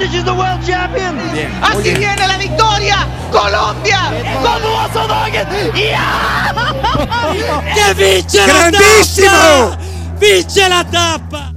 Cavendish is the world champion. Bien. Así viene la victoria. Colombia. ¿Cómo vas a Volkswagen? Yeah! Che vince Grandissimo! la tappa! Vince la tappa!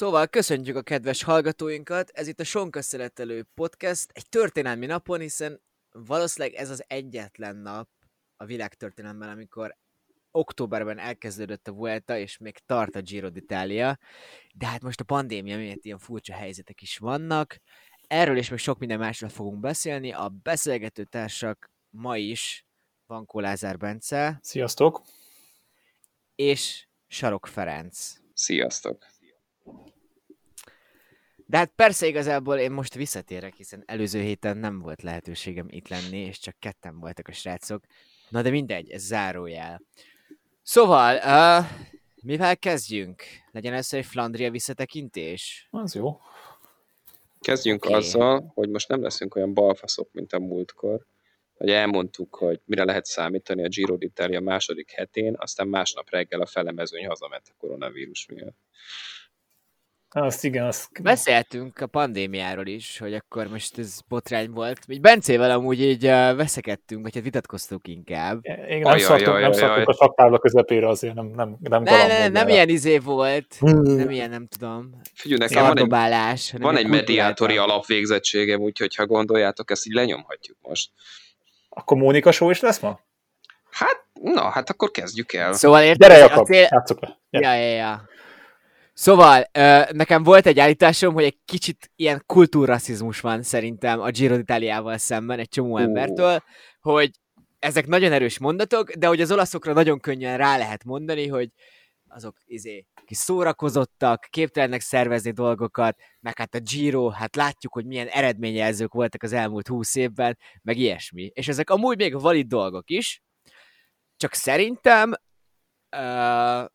Szóval köszöntjük a kedves hallgatóinkat, ez itt a Sonka Szeretelő Podcast egy történelmi napon, hiszen valószínűleg ez az egyetlen nap a világtörténelemben, amikor októberben elkezdődött a Vuelta, és még tart a Giro d'Italia, de hát most a pandémia miatt ilyen furcsa helyzetek is vannak. Erről és még sok minden másról fogunk beszélni. A beszélgető társak ma is Vankó Lázár Bence Sziasztok! és Sarok Ferenc. Sziasztok! De hát persze igazából én most visszatérek, hiszen előző héten nem volt lehetőségem itt lenni, és csak ketten voltak a srácok. Na de mindegy, ez zárójel. Szóval, uh, mivel kezdjünk? Legyen először egy Flandria visszatekintés? Az jó. Kezdjünk okay. azzal, hogy most nem leszünk olyan balfaszok, mint a múltkor, hogy elmondtuk, hogy mire lehet számítani a Giro d'Italia második hetén, aztán másnap reggel a felemezőny hazament a koronavírus miatt. Azt igen, azt... Beszéltünk a pandémiáról is, hogy akkor most ez botrány volt. Így Bencével amúgy így veszekedtünk, vagy hát vitatkoztunk inkább. Én nem szartunk, nem szartunk a saktábla közepére azért, nem, nem, nem Ne, ne, nem ilyen izé volt. Hmm. Nem ilyen, nem tudom. Figyelj, nekem van egy, van egy mediátori alapvégzettségem, úgyhogy ha gondoljátok, ezt így lenyomhatjuk most. Akkor Mónika show is lesz ma? Hát, na, hát akkor kezdjük el. Szóval érted? Gyere, a Jakab, cél... játsszuk le. Ja, ja, ja. Szóval, nekem volt egy állításom, hogy egy kicsit ilyen kultúrrasszizmus van szerintem a Giro d'Italiával szemben egy csomó Ó. embertől, hogy ezek nagyon erős mondatok, de hogy az olaszokra nagyon könnyen rá lehet mondani, hogy azok izé, kis szórakozottak, képtelenek szervezni dolgokat, meg hát a Giro, hát látjuk, hogy milyen eredményjelzők voltak az elmúlt húsz évben, meg ilyesmi. És ezek amúgy még valid dolgok is, csak szerintem uh,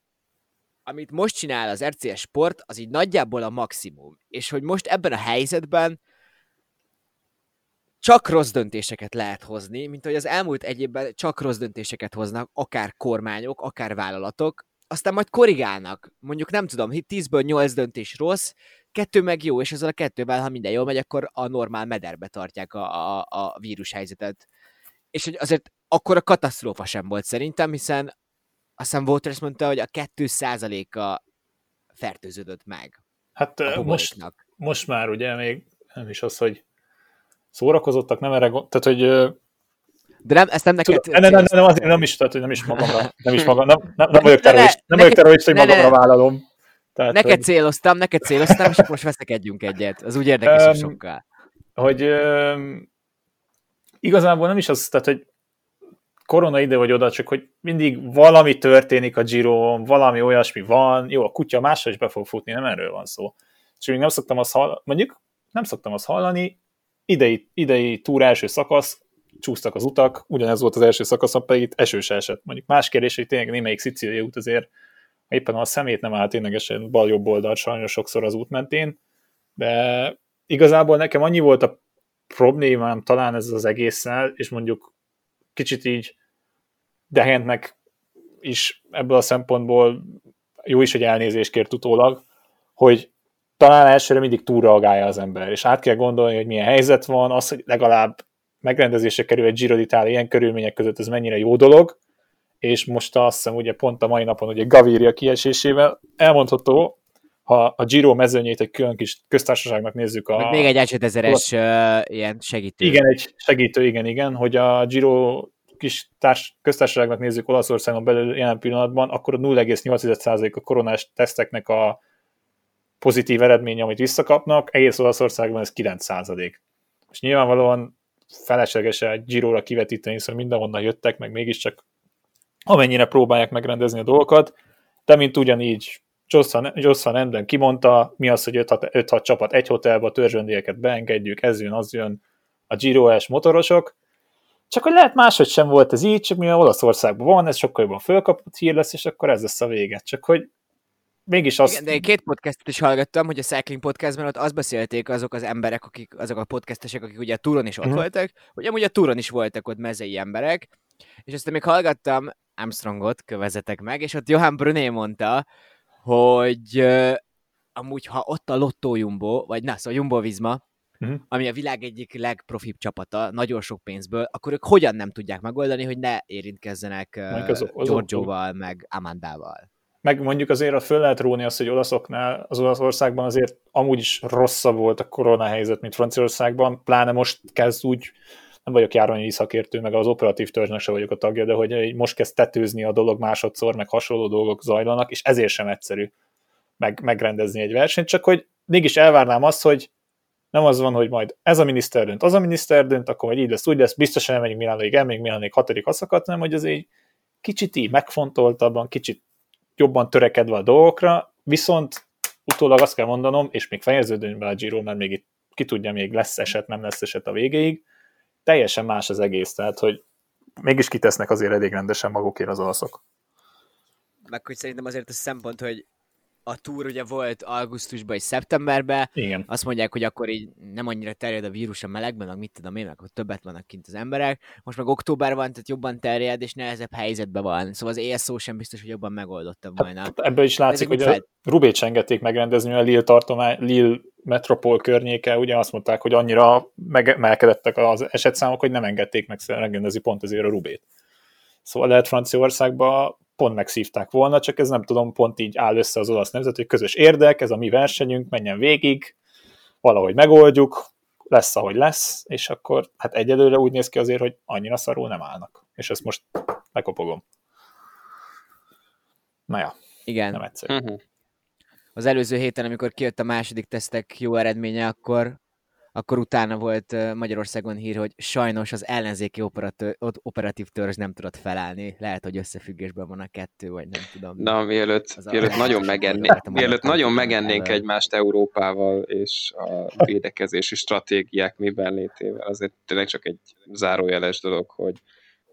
amit most csinál az RCS Sport, az így nagyjából a maximum. És hogy most ebben a helyzetben csak rossz döntéseket lehet hozni, mint hogy az elmúlt egy évben csak rossz döntéseket hoznak, akár kormányok, akár vállalatok, aztán majd korrigálnak. Mondjuk nem tudom, 10-ből 8 döntés rossz, kettő meg jó, és ezzel a kettővel, ha minden jól megy, akkor a normál mederbe tartják a, a, a vírushelyzetet. És hogy azért akkor a katasztrófa sem volt szerintem, hiszen azt hiszem Waters mondta, hogy a 2%-a fertőződött meg Hát most, most már ugye még nem is az, hogy szórakozottak, nem erre. Tehát, hogy De nem, ezt nem neked... Nem, nem, nem, nem, azért nem is, tehát, nem is magamra, nem is magam, nem, nem, nem vagyok terrorista, nem vagyok terrorista, hogy magamra vállalom. Tehát, Neked hogy, céloztam, neked céloztam, és most veszekedjünk egyet. Az úgy érdekes Öm, sokkal. hogy ö, igazából nem is az, tehát, hogy korona ide vagy oda, csak hogy mindig valami történik a Giron, valami olyasmi van, jó, a kutya másra is be fog futni, nem erről van szó. És még nem szoktam azt hallani, mondjuk nem szoktam azt hallani, idei, idei túr első szakasz, csúsztak az utak, ugyanez volt az első szakaszon, pedig itt eső se esett. Mondjuk más kérdés, hogy tényleg némelyik szicíliai út azért éppen a szemét nem állt ténylegesen bal-jobb oldalt sajnos sokszor az út mentén, de igazából nekem annyi volt a problémám talán ez az egésszel, és mondjuk kicsit így Dehentnek is ebből a szempontból jó is, hogy elnézést kért utólag, hogy talán elsőre mindig túlreagálja az ember, és át kell gondolni, hogy milyen helyzet van, az, hogy legalább megrendezésre kerül egy Giro d'Italia ilyen körülmények között, ez mennyire jó dolog, és most azt hiszem ugye pont a mai napon ugye Gaviria kiesésével elmondható, ha a Giro mezőnyét egy külön kis köztársaságnak nézzük a... Még egy 5000-es uh, ilyen segítő. Igen, egy segítő, igen, igen, hogy a Giro kis társ, köztársaságnak nézzük Olaszországon belül jelen pillanatban, akkor a 0,8% a koronás teszteknek a pozitív eredménye, amit visszakapnak, egész Olaszországban ez 9%. És nyilvánvalóan felesleges egy Giro-ra kivetíteni, hiszen mindenhonnan jöttek, meg mégiscsak amennyire próbálják megrendezni a dolgokat, de mint ugyanígy Joss Van Enden kimondta, mi az, hogy 5-6 csapat egy hotelba, törzsöndélyeket beengedjük, ez jön, az jön, a Giro-es motorosok, csak hogy lehet máshogy sem volt ez így, csak mivel Olaszországban van, ez sokkal jobban fölkapott hír lesz, és akkor ez lesz a vége. Csak hogy mégis azt... Igen, de én két podcastot is hallgattam, hogy a Cycling Podcastben ott azt beszélték azok az emberek, akik, azok a podcastesek, akik ugye a túron is ott Mhm. voltak, hogy amúgy a túron is voltak ott mezei emberek, és aztán még hallgattam Armstrongot, kövezetek meg, és ott Johan Bruné mondta, hogy uh, amúgy, ha ott a Lotto Jumbo, vagy na, szóval Jumbo Visma, Mhm. ami a világ egyik legprofibb csapata, nagyon sok pénzből, akkor ők hogyan nem tudják megoldani, hogy ne érintkezzenek uh, azok- azok- Giorgioval, meg Amandával. Meg mondjuk azért föl lehet róni azt, hogy olaszoknál, az Olaszországban azért amúgy is rosszabb volt a korona helyzet, mint Franciaországban, pláne most kezd úgy, nem vagyok járványi szakértő, meg az operatív törzsnek se vagyok a tagja, de hogy így most kezd tetőzni a dolog másodszor, meg hasonló dolgok zajlanak, és ezért sem egyszerű meg, megrendezni egy versenyt, csak hogy mégis elvárnám azt, hogy nem az van, hogy majd ez a miniszter dönt, az a miniszter dönt, akkor majd így lesz, úgy lesz, biztosan nem megyünk Milánóig, elmegyünk Milánóig hatodik aszakat, hanem hogy az egy kicsit így megfontoltabban, kicsit jobban törekedve a dolgokra, viszont utólag azt kell mondanom, és még fejeződőn be a Giro, mert még itt ki tudja, még lesz eset, nem lesz eset a végéig, teljesen más az egész, tehát hogy mégis kitesznek azért elég rendesen magukért az olaszok. Meg hogy szerintem azért a szempont, hogy a túr ugye volt augusztusban és szeptemberben, Igen. azt mondják, hogy akkor így nem annyira terjed a vírus a melegben, meg mit tudom én, meg hogy többet vannak kint az emberek. Most meg október van, tehát jobban terjed, és nehezebb helyzetben van. Szóval az ESO sem biztos, hogy jobban megoldotta volna. Hát ebből is látszik, hogy mit a fel- Rubét engedték megrendezni, a Lille tartomány, Lille metropol környéke, ugye azt mondták, hogy annyira megemelkedettek az esetszámok, hogy nem engedték meg megrendezni pont ezért a Rubét. Szóval lehet Franciaországban pont megszívták volna, csak ez nem tudom, pont így áll össze az olasz nemzet, hogy közös érdek, ez a mi versenyünk, menjen végig, valahogy megoldjuk, lesz, ahogy lesz, és akkor hát egyelőre úgy néz ki azért, hogy annyira szarul nem állnak. És ezt most lekopogom. Na ja, Igen. nem egyszerű. Uh-huh. Az előző héten, amikor kijött a második tesztek jó eredménye, akkor, akkor utána volt Magyarországon hír, hogy sajnos az ellenzéki operatő, operatív törzs nem tudott felállni. Lehet, hogy összefüggésben van a kettő, vagy nem tudom. Na, mielőtt, mielőtt nagyon akartam mielőtt nagyon megennénk egymást Európával és a védekezési stratégiák miben létével, azért tényleg csak egy zárójeles dolog, hogy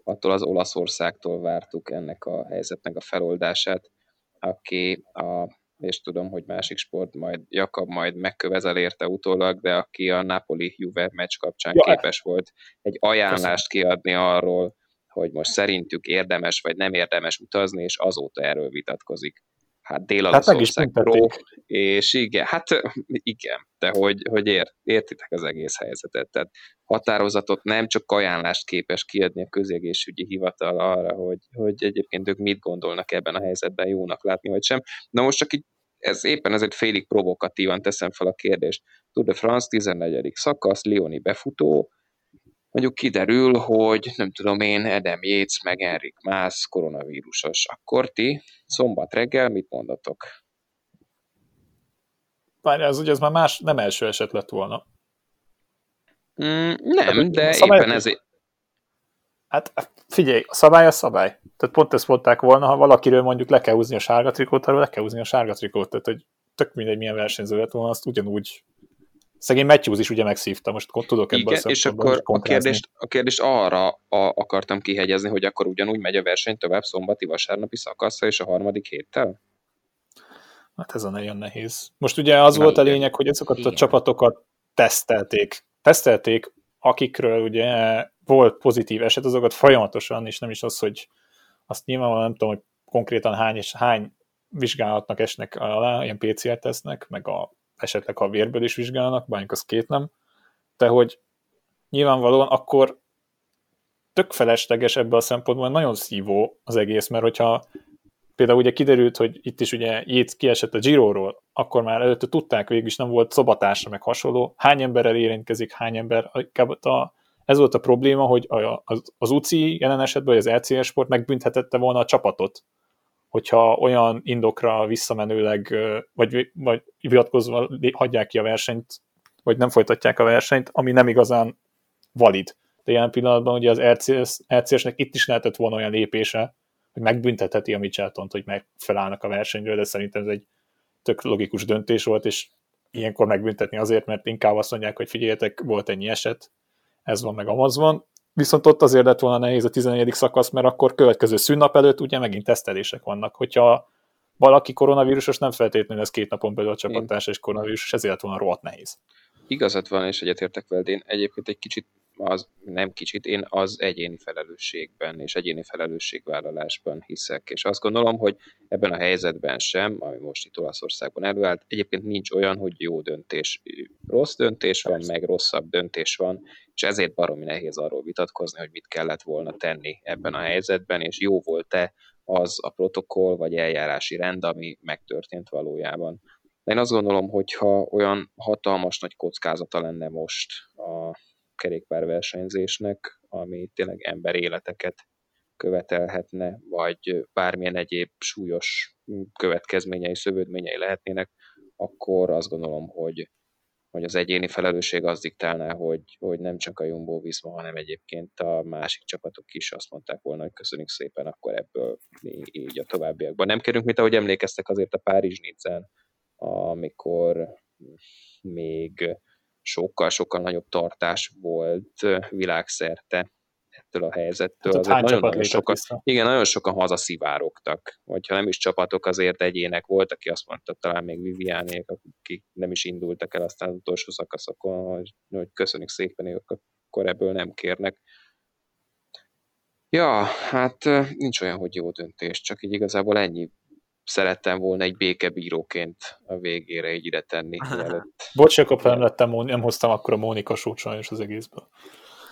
attól az Olaszországtól vártuk ennek a helyzetnek a feloldását, aki a és tudom, hogy másik sport majd Jakab majd megkövezel érte utólag, de aki a Napoli-Juve meccs kapcsán Ja, képes volt egy ajánlást kiadni arról, hogy most szerintük érdemes vagy nem érdemes utazni, és azóta erről vitatkozik. Hát Hát Dél-Olaszország Pro, büntették. és igen, hát igen, de hogy, hogy ért, értitek az egész helyzetet. Tehát határozatot nem csak ajánlást képes kiadni a közegészségügyi hivatal arra, hogy, hogy egyébként ők mit gondolnak ebben a helyzetben jónak látni, vagy sem. Na most csak így ez éppen ezért félig provokatívan teszem fel a kérdést. Tour de France 14. szakasz, Lioni befutó, mondjuk kiderül, hogy nem tudom én, Edem Yates meg Enrik Mász koronavírusos. Akkor ti szombat reggel mit mondatok? Várj, ez ugye ez már más, nem első eset lett volna. Mm, nem, de a szabályok éppen ezért, Hát figyelj, a szabály a szabály. Tehát pont ezt mondták volna, ha valakiről mondjuk le kell húzni a sárga trikót, arról le kell húzni a sárga trikót. Tehát, hogy tök mindegy, milyen versenyző lett volna, azt ugyanúgy Szegény Matthews is ugye megszívta, most tudok ebből Igen, és akkor a kérdést, a kérdést arra a, akartam kihegyezni, hogy akkor ugyanúgy megy a verseny tovább szombati, vasárnapi szakaszra és a harmadik héttel? Hát ez a nagyon nehéz. Most ugye az Na, volt a igen. lényeg, hogy azokat Igen. a csapatokat tesztelték. Tesztelték, akikről ugye volt pozitív eset, azokat folyamatosan, és nem is az, hogy azt nyilvánvalóan nem tudom, hogy konkrétan hány és hány vizsgálatnak esnek alá, ilyen PCR tesznek, meg a, esetleg ha a vérből is vizsgálnak, bármik az két nem, de hogy nyilvánvalóan akkor tök felesleges ebből a szempontból, nagyon szívó az egész, mert hogyha például ugye kiderült, hogy itt is ugye Jéz kiesett a Giroról, akkor már előtte tudták, végül is nem volt szobatársa, meg hasonló. Hány emberrel érintkezik, hány ember, inkább a, ez volt a probléma, hogy az, az UCI jelen esetben, vagy az LCS sport megbünthetette volna a csapatot, hogyha olyan indokra visszamenőleg, vagy, vagy hivatkozva hagyják ki a versenyt, vagy nem folytatják a versenyt, ami nem igazán valid. De jelen pillanatban ugye az RCS, RCS-nek itt is lehetett volna olyan lépése, hogy megbüntetheti a Micheltont, hogy meg felállnak a versenyről, de szerintem ez egy tök logikus döntés volt, és ilyenkor megbüntetni azért, mert inkább azt mondják, hogy figyeljetek, volt ennyi eset, ez van, meg amaz van. Viszont ott azért lett volna nehéz a 14. szakasz, mert akkor következő szünnap előtt ugye megint tesztelések vannak. Hogyha valaki koronavírusos nem feltétlenül ez két napon belül a csapattárs és koronavírusos, ezért volna rohadt nehéz. Igazad van, és egyetértek veled, én egyébként egy kicsit az nem kicsit, én az egyéni felelősségben és egyéni felelősségvállalásban hiszek, és azt gondolom, hogy ebben a helyzetben sem, ami most itt Olaszországban előállt, egyébként nincs olyan, hogy jó döntés. Rossz döntés van, meg rosszabb döntés van, és ezért baromi nehéz arról vitatkozni, hogy mit kellett volna tenni ebben a helyzetben, és jó volt-e az a protokoll vagy eljárási rend, ami megtörtént valójában. De én azt gondolom, hogy ha olyan hatalmas nagy kockázata lenne most a kerékpárversenyzésnek, ami tényleg ember életeket követelhetne, vagy bármilyen egyéb súlyos következményei, szövődményei lehetnének, akkor azt gondolom, hogy, hogy az egyéni felelősség az diktálná, hogy, hogy nem csak a Jumbo Visma, hanem egyébként a másik csapatok is azt mondták volna, hogy köszönjük szépen, akkor ebből így a továbbiakban. Nem kerünk, mint ahogy emlékeztek azért a Párizs Nidzán, amikor még sokkal-sokkal nagyobb tartás volt világszerte ettől a helyzettől. Hát nagyon, nagyon sokan, igen, nagyon sokan hazaszivárogtak. Hogyha nem is csapatok, azért egyének volt, aki azt mondta, talán még Viviánék, akik nem is indultak el aztán az utolsó szakaszokon, hogy, hogy köszönjük szépen, ők akkor ebből nem kérnek. Ja, hát nincs olyan, hogy jó döntés, csak így igazából ennyi szerettem volna egy békebíróként a végére így ide tenni. Bocs, Jakob, nem, lettem, nem hoztam akkor a Mónika sót sajnos az egészből.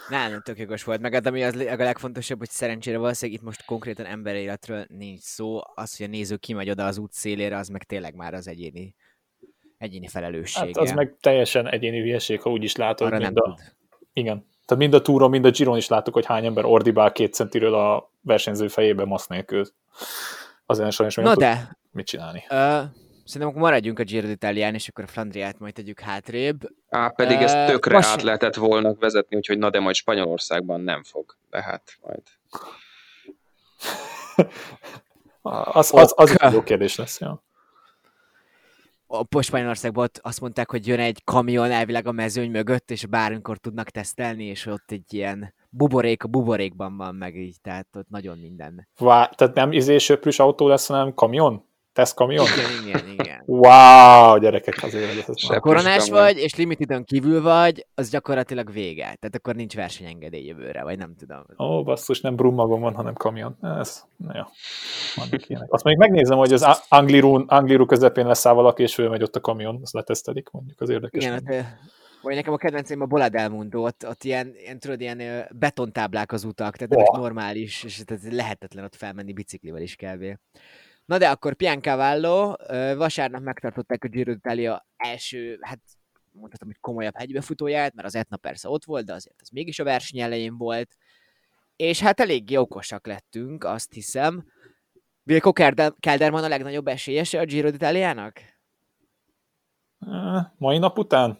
Nem, nem tökéletes volt. Meg hát ami az a legfontosabb, hogy szerencsére valószínűleg itt most konkrétan emberéletről nincs szó. Az, hogy a néző kimegy oda az út szélére, az meg tényleg már az egyéni, egyéni felelőssége. Hát az meg teljesen egyéni hülyeség, ha úgy is látod. Arra mind nem a... tud. Igen. Tehát mind a túron, mind a Giron is láttuk, hogy hány ember ordibál két centiről a versenyző fejébe masz nélkül azért sajnos Na de, mit csinálni. Uh, szerintem akkor maradjunk a Giro d'Italián, és akkor a Flandriát majd tegyük hátrébb. Á, pedig uh, ezt tökre most... át lehetett volna vezetni, úgyhogy na de majd Spanyolországban nem fog. De hát majd... az, az, az egy jó kérdés lesz, ja a Spanyolországban azt mondták, hogy jön egy kamion elvileg a mezőny mögött, és bármikor tudnak tesztelni, és ott egy ilyen buborék a buborékban van meg így, tehát ott nagyon minden. Vá, tehát nem izésöprűs autó lesz, hanem kamion? Tesztkamion? Igen, igen, igen. Wow, gyerekek azért. Ez ha koronás vagy, és limitidon kívül vagy, az gyakorlatilag vége. Tehát akkor nincs versenyengedély jövőre, vagy nem tudom. Ó, basszus, nem brummagon van, hanem kamion. Ez, na jó. Azt még megnézem, hogy az Angliru, Angliru közepén leszáll valaki, és fölmegy ott a kamion, azt letesztelik, mondjuk, az érdekes. Igen, hát, vagy nekem a kedvencem a Bolad elmondó, ott, ott ilyen, ilyen, tudod, ilyen betontáblák az utak, tehát nem oh. normális, és tehát lehetetlen ott felmenni biciklivel is kb. Na de akkor Piancavallo, vasárnap megtartották a Giro d'Italia első, hát mondhatom, hogy komolyabb hegybefutóját, mert az Etna persze ott volt, de azért ez mégis a verseny elején volt. És hát eléggé okosak lettünk, azt hiszem. Vilko Kelderman a legnagyobb esélyese a Giro d'Italiának? Mai nap után?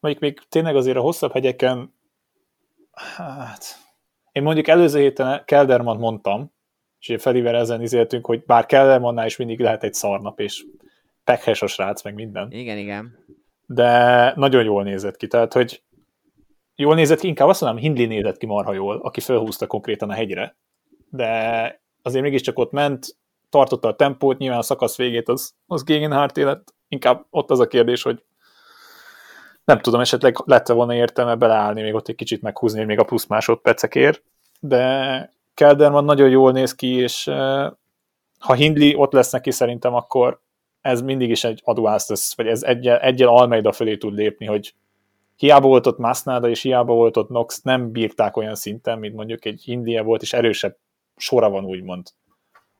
Mondjuk még tényleg azért a hosszabb hegyeken, hát, én mondjuk előző héten Kelderman mondtam, és Felivel ezen izéltünk, hogy bár Kellermannál is mindig lehet egy szarnap, és pekhes a srác, meg minden. Igen, igen. De nagyon jól nézett ki, tehát, hogy jól nézett ki, inkább azt mondanám, Hindley nézett ki marha jól, aki felhúzta konkrétan a hegyre, de azért mégiscsak ott ment, tartotta a tempót, nyilván a szakasz végét az, az Gegenhardt élet, inkább ott az a kérdés, hogy nem tudom, esetleg lett volna értelme beleállni, még ott egy kicsit meghúzni, még a plusz másodpercekért, de Kelderman nagyon jól néz ki, és ha Hindley ott lesz neki szerintem, akkor ez mindig is egy aduász vagy ez egyel, egyel Almeida fölé tud lépni, hogy hiába volt ott Masnada, és hiába volt ott Nox, nem bírták olyan szinten, mint mondjuk egy India volt, és erősebb sora van úgymond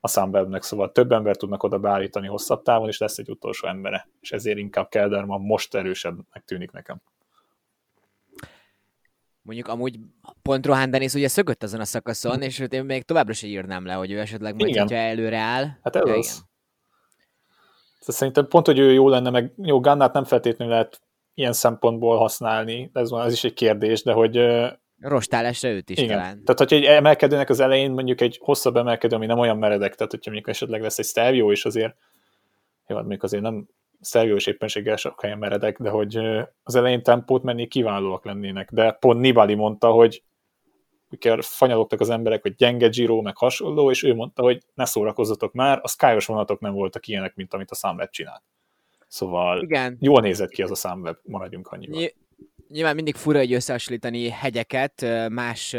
a Sunwebnek, szóval több ember tudnak oda beállítani hosszabb távon, és lesz egy utolsó embere, és ezért inkább Kelderman most erősebbnek tűnik nekem. Mondjuk amúgy pont Rohan Dennis ugye szögött azon a szakaszon, és én még továbbra sem írnám le, hogy ő esetleg majd, igen. hogyha előre áll. Hát ez az. Igen. Szóval szerintem pont, hogy ő jó lenne, meg jó, Gannát nem feltétlenül lehet ilyen szempontból használni, ez, van, ez is egy kérdés, de hogy Rostálásra őt is igen. talán. Tehát, hogyha egy emelkedőnek az elején mondjuk egy hosszabb emelkedő, ami nem olyan meredek, tehát hogyha mondjuk esetleg lesz egy Stelvio is azért, jó, hát mondjuk azért nem Szerjó és éppenséggel sok helyen meredek, de hogy az elején tempót menni kiválóak lennének. De pont Nibali mondta, hogy amikor fanyalogtak az emberek, hogy gyenge Giro, meg hasonló, és ő mondta, hogy ne szórakozzatok már, a skyos vonatok nem voltak ilyenek, mint amit a Sunweb csinált. Szóval Igen. jól nézett ki az a Sunweb, maradjunk annyival. Ny- Nyilván mindig fura, hogy összehasonlítani hegyeket más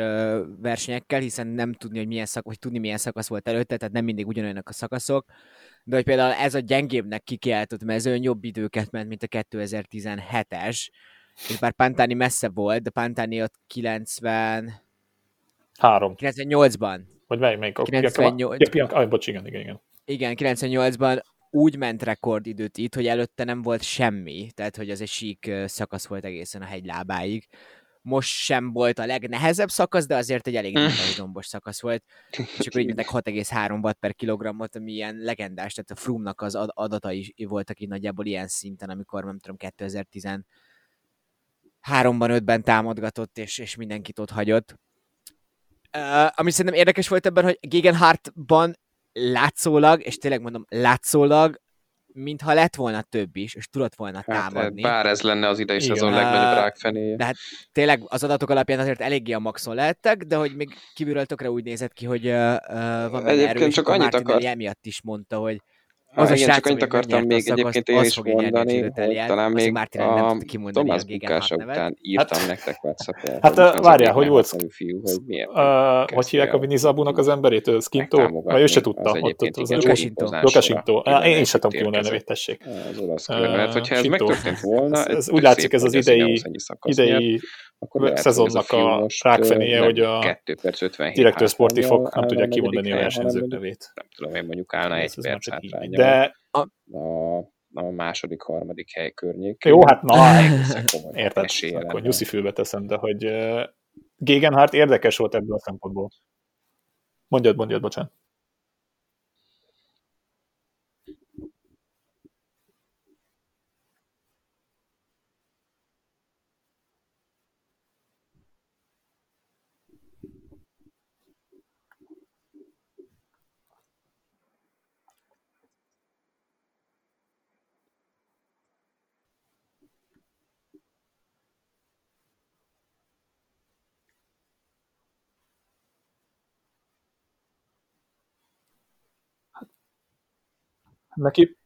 versenyekkel, hiszen nem tudni, hogy milyen szak, vagy tudni, milyen szakasz volt előtte, tehát nem mindig ugyanolyanak a szakaszok. De hogy például ez a gyengébbnek kikiáltott mezőn jobb időket ment, mint a 2017-es, és bár Pantani messze volt, de Pantani ott 90, Három. 98-ban Vagy melyik, melyik? A- 98. Ja, ah, bocs, igen, igen, igen. Igen, 98-ban úgy ment rekordidőt itt, hogy előtte nem volt semmi, tehát hogy az egy sík szakasz volt egészen a hegylábáig. Most sem volt a legnehezebb szakasz, de azért egy elég nagy dombos szakasz volt, és akkor így mentek 6,3 watt per kilogrammot, ami ilyen legendás, tehát a Froome-nak az ad- adatai voltak így nagyjából ilyen szinten, amikor nem tudom, 2013-ban, 5-ben támadgatott, és, és mindenkit ott hagyott. Uh, ami szerintem érdekes volt ebben, hogy Gegenhartban látszólag, és tényleg mondom, látszólag, mintha lett volna több is, és tudott volna Hát, támadni. bár ez lenne az idei Igen. szezon legnagyobb rákfenéje. De hát tényleg az adatok alapján azért eléggé a maxon lehettek, de hogy még kívülről tökre úgy nézett ki, hogy uh, van benne Egyébként erő, és csak annyit akar- emiatt is mondta, hogy az a igen, srác, csak annyit akartam még szakaszt, egyébként én is mondani, hogy talán még a kimondani Gegenhardt bukása után írtam nektek whatsapp Hát, várjál, hogy volt? Fiú, hogy milyen hogy hívják a Vinizabunak az emberét? Skinto? Megtámogatni. Vagy ő se tudta. Ah, Én is sem tudom érkezett. ki a nevét, tessék. Az olasz külön, mert hogyha ez megtörtént volna, úgy látszik, ez az idei- Idei szezonnak a rákfenéje, hogy a 2 perc 57 direktőr sportifok nem tudják kimondani a versenyzők nevét. Nem tudom, én mondjuk állna egy már perc csak így. hátrányjal De a, a második, harmadik hely környékén. jó, hát na, komoly érted, esélye akkor nyuszi fülbe teszem, de hogy uh, Gegenhardt érdekes volt ebből a szempontból. Mondjad, mondjad, bocsánat. Neki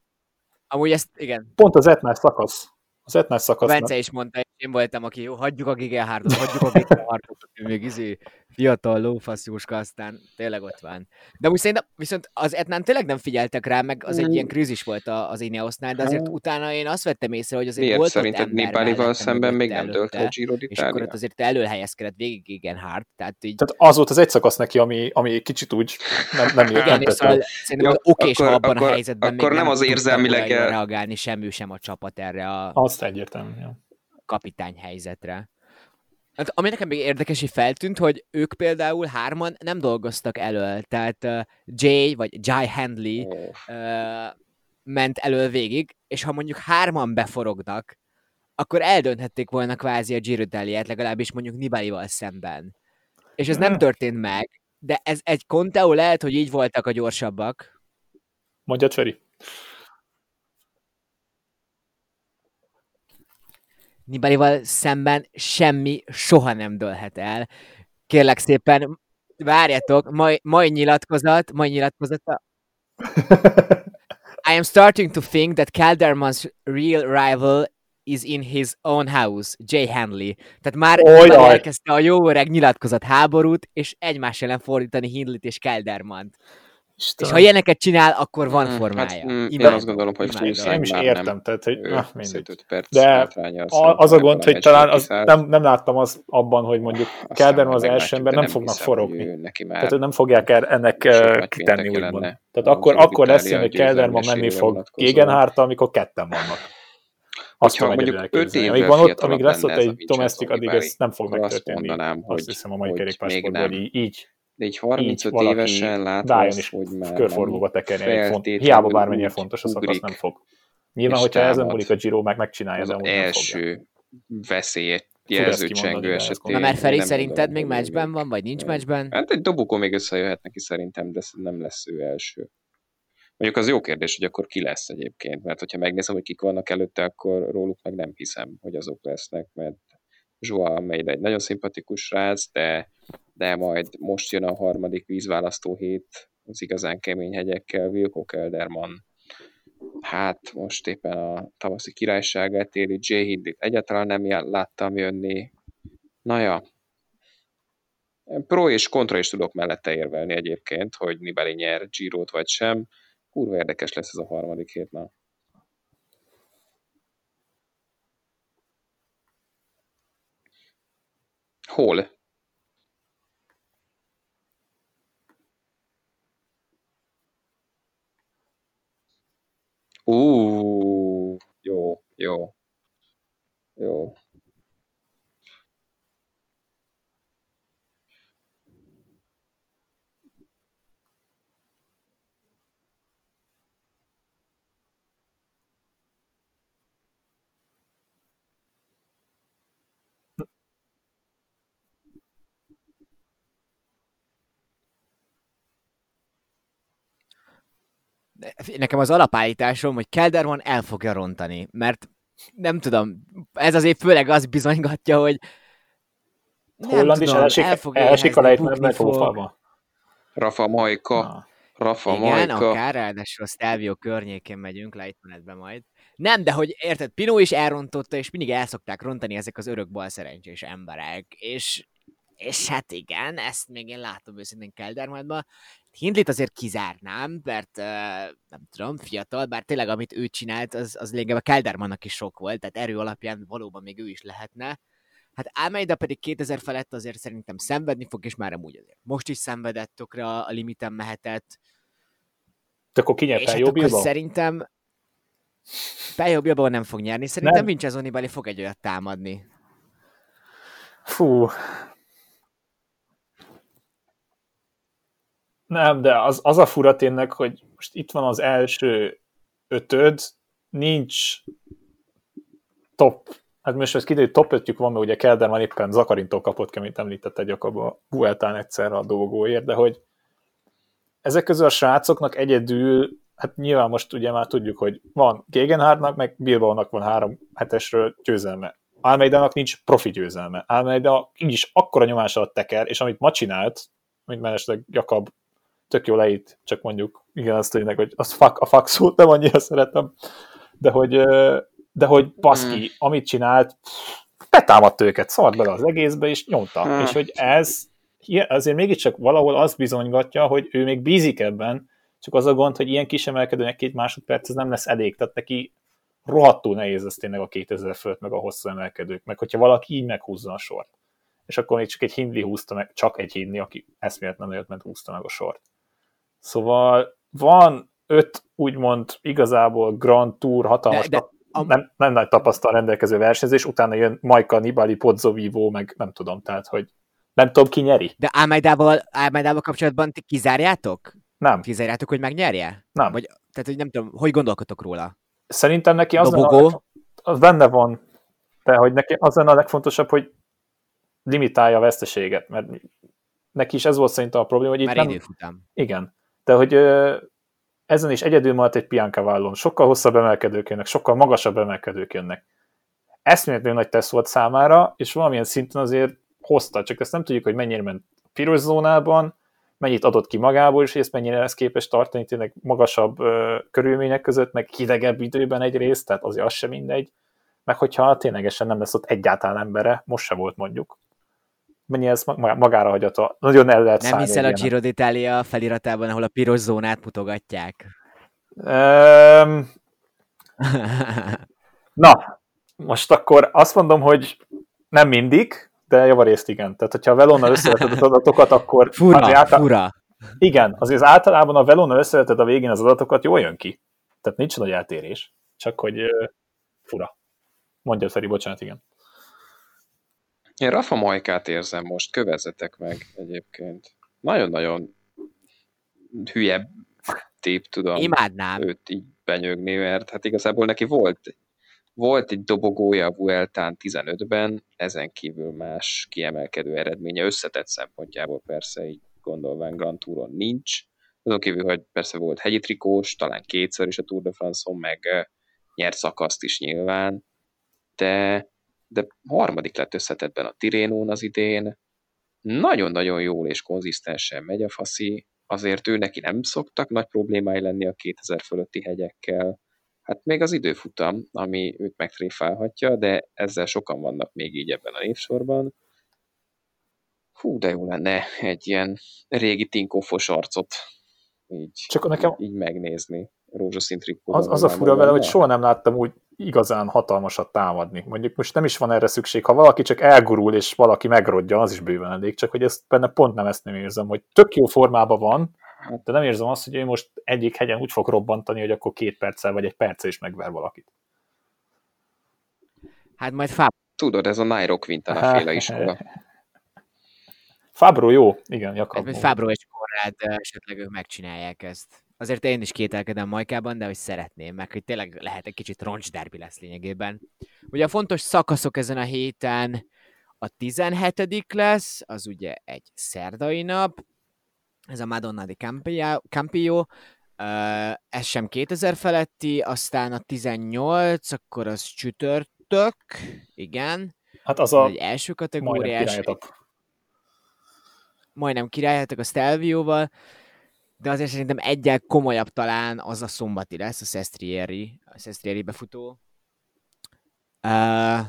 Amúgy ezt, igen, pont az etnás szakasz. Az etnás szakasz. Bence is mondta, én voltam, aki jó, hagyjuk a Gegenhardtot, hagyjuk a Gegenhardtot, ő még izé fiatal lófasz Jóska, aztán tényleg ott van. De úgy szerintem, viszont az Etnán tényleg nem figyeltek rá, meg az egy ilyen krízis volt a- az Ineosnál, de azért Hát. utána én azt vettem észre, hogy azért Miért volt szerinted mellette, szemben még nem dölt el Giro És akkor ott azért elől helyezkedett végig Gegenhardt, tehát így Tehát az volt az egy szakasz neki, ami, ami kicsit úgy nem, nem, nem, igen, és szóval szerintem Jó, az oké, és ha akkor- abban akkor- a helyzetben akkor még nem az érzelmileg reagálni, sem ő, sem a csapat erre a Azt egyértelmű. Kapitány helyzetre. Hát, ami nekem még érdekes, hogy feltűnt, hogy ők például hárman nem dolgoztak elől, tehát uh, Jay vagy Jai Handley Ó, uh, ment elől végig, és ha mondjuk hárman beforognak, akkor eldönthették volna kvázi a Giro d'Italiát, legalábbis mondjuk Nibalival szemben. És ez nem történt meg, de ez egy Conteo lehet, hogy így voltak a gyorsabbak. Mondjad, Feri. Nibalival szemben semmi soha nem dőlhet el. Kérlek szépen, várjatok, mai, mai nyilatkozat, mai nyilatkozata. I am starting to think that Calderman's real rival is in his own house, Jay Handley. Tehát már. Nibali elkezdte a jó öreg nyilatkozat háborút, és egymás ellen fordítani Hindlit és Caldermant. És ha ilyeneket csinál, akkor van Mm, formája. Hát, mm, én azt gondolom, hogy Imádom. Én is értem, nem. tehát, hogy Ő na, mindegy. 5 perc De A, az a gond, hogy talán az, nem, nem láttam az abban, hogy mondjuk Kelderman az első ember nem fognak hiszem, hogy forogni. ő Neki már Tehát hogy nem fogják el ennek pénteke úgymond. Tehát akkor, akkor lesz ilyen, hogy Kelderman menni győzelmességére fog. Gegenhardt, amikor ketten vannak. Azt tudom mondjuk egyedül öt elképzelni. évvel Amíg van ott, amíg lesz ott egy domestic, addig ez nem fog megtörténni. Azt hiszem a mai kerékpársportban, nem. így De egy 35 valaki évesen is hogy már körforgóba tekerni. Font, hiába bármennyire fontos a szakasz, nem fog. Nyilván, hogyha ezen támad. múlik a Giro, meg megcsinálja, az de amúgy első ezt jelző csengő esetén. Na mert Feri, szerinted még meccsben van, vagy nincs meccsben? Hát egy dobukó még összejöhet neki szerintem, de nem lesz ő első. Mondjuk az jó kérdés, hogy akkor ki lesz egyébként, mert hogyha megnézem, hogy kik vannak előtte, akkor róluk meg nem hiszem, hogy azok lesznek, mert Joao Almeida egy nagyon szimpatikus srác, de, de majd most jön a harmadik vízválasztó hét az igazán kemény hegyekkel, Wilco Kelderman hát most éppen a tavaszi királyságát éli, J. Hindit egyáltalán nem láttam jönni. Na ja, pro és kontra is tudok mellette érvelni egyébként, hogy Nibali nyer Girot vagy sem. Kurva érdekes lesz ez a harmadik hét, na. Hol? Ú, jó, jó. Nekem az alapállításom, hogy Kelderman el fogja rontani, mert nem tudom, ez azért főleg az bizonygatja, hogy Holland is elesik, el elesik a lejtmenetbe fófalba. Rafa Majka. Ah. Rafa Igen, Majka. akár, ráadásul a Stelvio környékén megyünk lejtmenetbe majd. Nem, de hogy érted, Pino is elrontotta, és mindig el szokták rontani ezek az örök bal szerencsés emberek, és és hát igen, ezt még én látom őszintén Keldermanban. Hindlit azért kizárnám, mert uh, nem tudom, fiatal, bár tényleg amit ő csinált, az, az lényegében Keldermannak is sok volt, tehát erő alapján valóban még ő is lehetne. Hát Almeida pedig 2000 felett azért szerintem szenvedni fog, és már amúgy azért. Most is szenvedett, tökre a, limiten mehetett. De akkor ki nyert jobb hát Szerintem Pejo jobban nem fog nyerni. Szerintem Vincenzo Nibali fog egy olyat támadni. Fú, Nem, de az, az a fura tényleg, hogy most itt van az első ötöd, nincs top, hát most ez kiderül, top 5 van, mert ugye Kelderman éppen Zakarintól kapott ki, amit említett Jakab a Vueltán egyszerre a dolgóért, de hogy ezek közül a srácoknak egyedül, hát nyilván most ugye már tudjuk, hogy van Gegenhardnak, meg Bilbaonak van három hetesről győzelme. Almeidának nincs profi győzelme. Almeida így is akkora nyomás alatt teker, és amit ma csinált, mint mellesleg Jakab tök jó leít, csak mondjuk, igen, azt tényleg, hogy az fuck, a fuck szót nem annyira szeretem, de hogy, de hogy baszki, mm. amit csinált, betámadt őket, szart bele az egészbe, és nyomta. Mm. És hogy ez azért mégiscsak valahol azt bizonygatja, hogy ő még bízik ebben, csak az a gond, hogy ilyen kis emelkedőnek két másodperc ez nem lesz elég, tehát neki rohadtul nehéz ez tényleg a 2000 fölött, meg a hosszú emelkedők, meg hogyha valaki így meghúzza a sort. És akkor még csak egy Hindli húzta meg, csak egy Hindli, aki eszméletlen nagyot ment húzta meg a sort. Szóval van öt úgymond igazából Grand Tour hatalmas, de, de, a... nem, nem nagy tapasztal rendelkező versenyzés, utána jön Majka, Nibali, Pozzovivo, meg nem tudom, tehát hogy nem tudom, ki nyeri. De Almeidával, Almeidával kapcsolatban ti kizárjátok? Nem. Kizárjátok, hogy megnyerje? Nem. Vagy, tehát, hogy nem tudom, hogy gondolkodtok róla? Szerintem neki az, a, az benne van, de hogy neki az lenne a legfontosabb, hogy limitálja a veszteséget, mert neki is ez volt szerintem a probléma, hogy Már itt nem... Időfutam. Igen, de hogy ezen is egyedül maradt egy Pianka vállon. Sokkal hosszabb emelkedők jönnek, sokkal magasabb emelkedők jönnek. Eszméletlenül nagy tesz volt számára, és valamilyen szinten azért hozta, csak ezt nem tudjuk, hogy mennyire ment piros zónában, mennyit adott ki magából, és ezt mennyire lesz képes tartani tényleg magasabb ö, körülmények között, meg hidegebb időben egyrészt, tehát azért az sem mindegy, meg hogyha ténylegesen nem lesz ott egyáltalán embere, most se volt mondjuk, mennyi ez magára hagyata. Nagyon el lehet Nem hiszel a Giro d'Italia feliratában, ahol a piros zónát mutogatják? Um, na, most akkor azt mondom, hogy nem mindig, de javarészt igen. Tehát, hogyha a Velonnal összeveted az adatokat, akkor... Fura, által... fura. Igen, azért általában a Velonnal összeveted a végén az adatokat, jól jön ki. Tehát nincs nagy eltérés. Csak hogy uh, fura. Mondja Feri, bocsánat, igen. Én Rafa Majkát érzem most, kövezetek meg egyébként. Nagyon-nagyon hülye tép tudom Imádnám. őt így benyögni, mert hát igazából neki volt, volt egy dobogója a Vueltán 15-ben, ezen kívül más kiemelkedő eredménye összetett szempontjából persze így gondolván Grand Touron nincs. Azon kívül, hogy persze volt hegyi trikós, talán kétszer is a Tour de France-on, meg nyert szakaszt is nyilván, de de harmadik lett összetettben a Tirénón az idén, nagyon-nagyon jól és konzisztensen megy a faszi, azért ő neki nem szoktak nagy problémái lenni a 2000 fölötti hegyekkel. Hát még az időfutam, ami őt megtréfálhatja, de ezzel sokan vannak még így ebben a névsorban. Hú, de jó lenne egy ilyen régi tinkófos arcot így, Csak nekem így megnézni rózsaszín Az, az a fura vele, hogy soha nem láttam úgy igazán hatalmasat támadni. Mondjuk most nem is van erre szükség. Ha valaki csak elgurul, és valaki megrodja, az is bőven elég. Csak hogy ezt benne pont nem ezt nem érzem, hogy tök jó formában van, de nem érzem azt, hogy ő most egyik hegyen úgy fog robbantani, hogy akkor két perccel vagy egy perccel is megver valakit. Hát majd Fáb... Tudod, ez a Nairo Quintana féle iskola. Fábro jó, igen, Jakab. Hát, Fábro és Konrád esetleg ők megcsinálják ezt. Azért én is kételkedem Majkában, de hogy szeretném, meg hogy tényleg lehet egy kicsit roncsderbi lesz lényegében. Ugye a fontos szakaszok ezen a héten a 17 lesz, az ugye egy szerdai nap, ez a Madonna di Campio, ez sem 2000 feletti, aztán a 18, akkor az csütörtök, igen. Hát az a egy első kategóriás. Majdnem királyhetek a Stelvio-val, de azért szerintem egyel komolyabb talán az a szombati lesz, a Sestrieri, a Sestrieri befutó. Uh,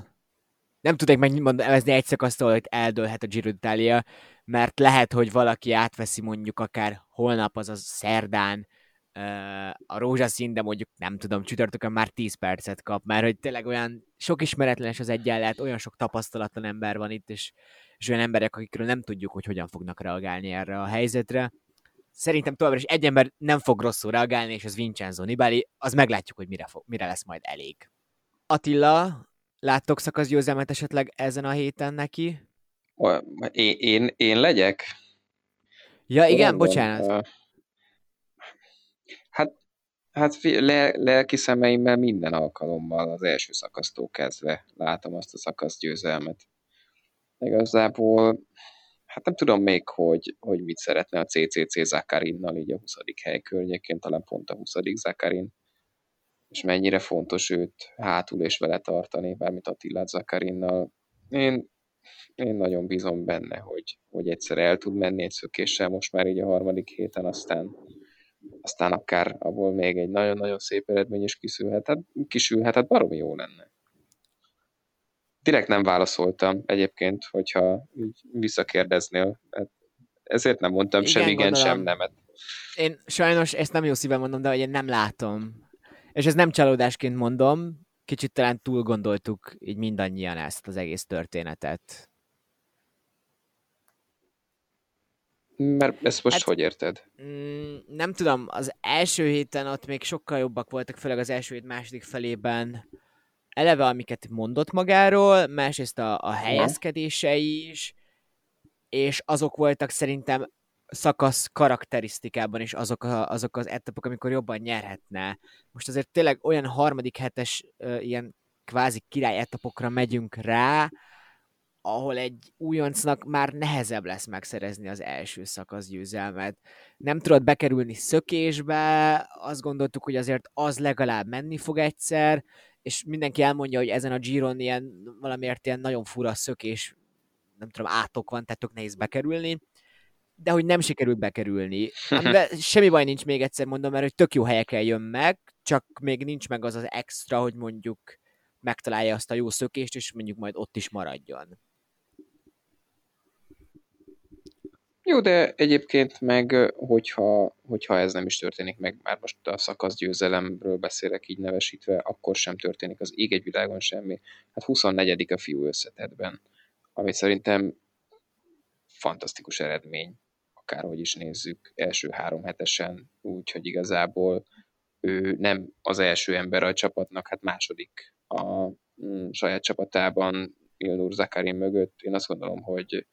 nem tudok megnevezni egy szakaszt, ahol eldőlhet a Giro d'Italia, mert lehet, hogy valaki átveszi mondjuk akár holnap, azaz szerdán uh, a rózsaszín, de mondjuk nem tudom, csütörtökön már 10 percet kap, mert hogy tényleg olyan sok ismeretlenes az egyenlet, olyan sok tapasztalatlan ember van itt, és, és olyan emberek, akikről nem tudjuk, hogy hogyan fognak reagálni erre a helyzetre szerintem továbbra is egy ember nem fog rosszul reagálni, és az Vincenzo Nibali, az meglátjuk, hogy mire, fog, mire lesz majd elég. Attila, láttok szakaszgyőzelmet esetleg ezen a héten neki? Én, én, én legyek? Ja, igen, Rendben. bocsánat. Hát, hát le, lelki szemeimmel minden alkalommal az első szakasztól kezdve látom azt a szakaszgyőzelmet. Igazából hát nem tudom még, hogy, hogy mit szeretne a CCC Zakarinnal így a 20. hely környékén, talán pont a 20. Zakarin, és mennyire fontos őt hátul és vele tartani, bármit Attila Zakarinnal. Én, én nagyon bízom benne, hogy, hogy egyszer el tud menni egy szökéssel most már így a harmadik héten, aztán, aztán akár abból még egy nagyon-nagyon szép eredmény is kisülhet. Hát, kisülhet, hát baromi jó lenne direkt nem válaszoltam egyébként, hogyha így visszakérdeznél. Hát ezért nem mondtam igen, sem igen, gondolom. sem nemet. Én sajnos ezt nem jó szívem mondom, de hogy én nem látom. És ez nem csalódásként mondom, kicsit talán túl gondoltuk így mindannyian ezt az egész történetet. Mert ezt most hát, hogy érted? Mm, nem tudom, az első héten ott még sokkal jobbak voltak, főleg az első hét második felében eleve, amiket mondott magáról, másrészt a, a helyezkedései is, és azok voltak szerintem szakasz karakterisztikában is azok, a, azok az etapok, amikor jobban nyerhetne. Most azért tényleg olyan harmadik hetes uh, ilyen kvázi király etapokra megyünk rá, ahol egy újoncnak már nehezebb lesz megszerezni az első szakasz győzelmet. Nem tudod bekerülni szökésbe, azt gondoltuk, hogy azért az legalább menni fog egyszer, és mindenki elmondja, hogy ezen a Giron ilyen valamiért ilyen nagyon fura szökés, nem tudom, átok van, tehát tök nehéz bekerülni, de hogy nem sikerült bekerülni. Amivel semmi baj nincs még egyszer mondom, mert hogy tök jó helyeken jön meg, csak még nincs meg az az extra, hogy mondjuk megtalálja azt a jó szökést, és mondjuk majd ott is maradjon. Jó, de egyébként meg, hogyha, hogyha ez nem is történik meg, már most a szakasz győzelemről beszélek így nevesítve, akkor sem történik az ég egy világon semmi. Hát 24. a fiú összetetben, ami szerintem fantasztikus eredmény, akárhogy is nézzük, első három hetesen, úgyhogy igazából ő nem az első ember a csapatnak, hát második a mm, saját csapatában, Ilnur Zakarin mögött. Én azt gondolom, hogy,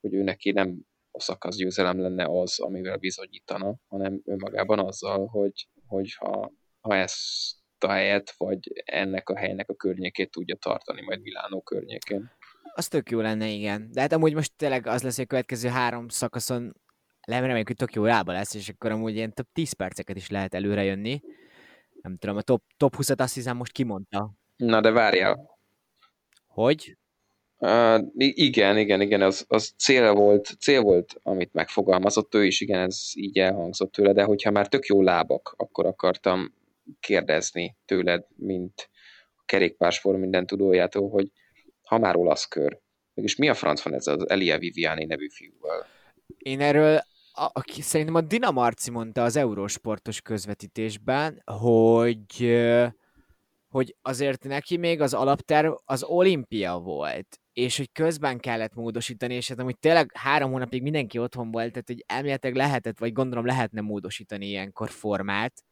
hogy ő neki nem a szakaszgyőzelem lenne az, amivel bizonyítana, hanem önmagában azzal, hogy, hogy ha, ha ezt a helyet, vagy ennek a helynek a környékét tudja tartani majd Milánó környékén. Az tök jó lenne, igen. De hát amúgy most tényleg az lesz, hogy a következő három szakaszon reméljük, hogy tök jó rába lesz, és akkor amúgy ilyen több 10 perceket is lehet előre jönni. Nem tudom, a top, top 20-at azt hiszem most kimondta. Na de várjál. Hogy? Uh, igen, igen, igen, az, az cél, volt, cél volt, amit megfogalmazott ő is, igen, ez így elhangzott tőle, de hogyha már tök jó lábak, akkor akartam kérdezni tőled, mint a kerékpárspor minden tudójától, hogy ha már olasz kör, mégis mi a franc van ez az Elia Viviani nevű fiúval? Én erről a, szerintem a Dina Marci mondta az Eurosportos közvetítésben, hogy hogy azért neki még az alapterv az olimpia volt, és hogy közben kellett módosítani, és hát amúgy tényleg három hónapig mindenki otthon volt, tehát hogy elméletileg lehetett, vagy gondolom lehetne módosítani ilyenkor formát,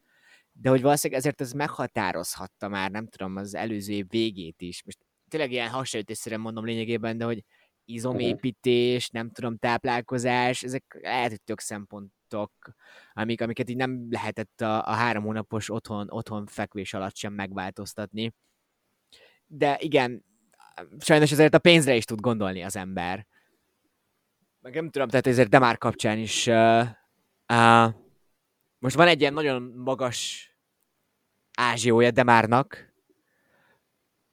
de hogy valószínűleg ezért ez meghatározhatta már, nem tudom, az előző év végét is. Most tényleg ilyen hasonlítésszerűen mondom lényegében, de hogy izomépítés, nem tudom, táplálkozás, ezek lehet, hogy tök szempontok, amik, amiket így nem lehetett a, a három hónapos otthon, otthon fekvés alatt sem megváltoztatni. De igen, sajnos ezért a pénzre is tud gondolni az ember. Meg nem tudom, tehát ezért Demár kapcsán is uh, uh, most van egy ilyen nagyon magas ázsiója Demárnak,